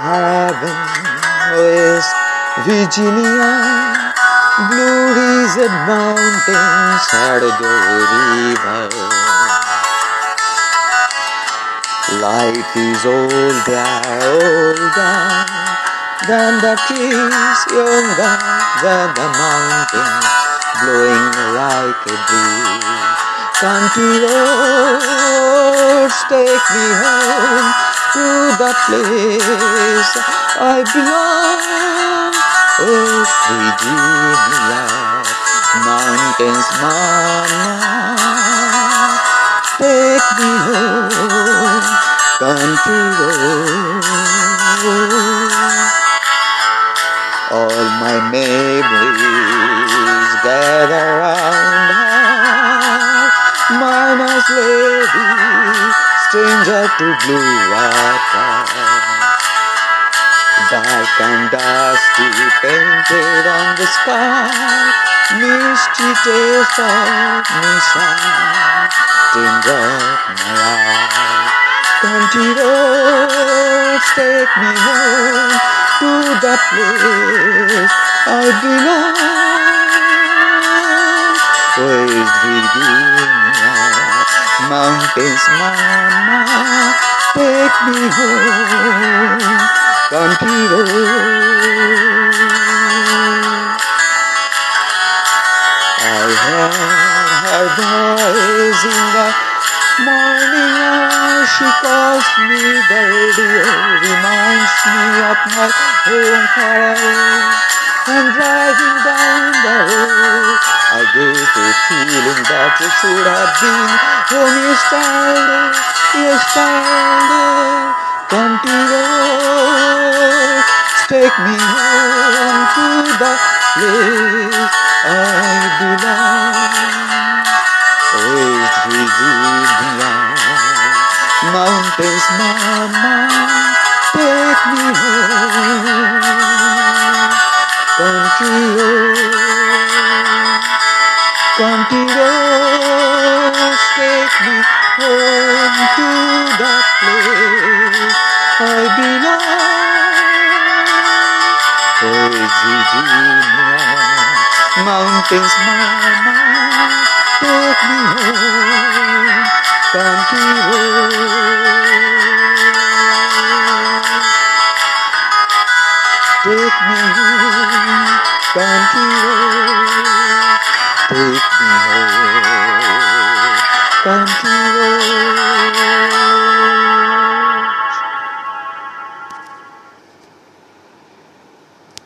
heaven, West Virginia, blue desert mountains, Shenandoah River. Life is older, older than the trees, younger than the mountains, blowing like a breeze. Country roads take me home to the place I belong. Oh, West Virginia, mountains, mama, take me home, country road. All my memories gather round her, mama's lady, stranger to blue water. Dark and dusty painted on the sky, misty taste of sunshine, brings up my eyes. Country roads take me home to the place I belong. West Virginia, mountains, mama, take me home. Country road. I heard her voice in the morning hour. She calls me the radio, oh, reminds me of my home away. I'm driving down the road. I get a feeling that it should have been home yesterday, yesterday. Country road, take me home to the place I belong. West Virginia, mountains, mama, take me home. Country road, roads, take me home to the place I belong. Oh, West Virginia, mountains, mama, take me home, country. Take me home, me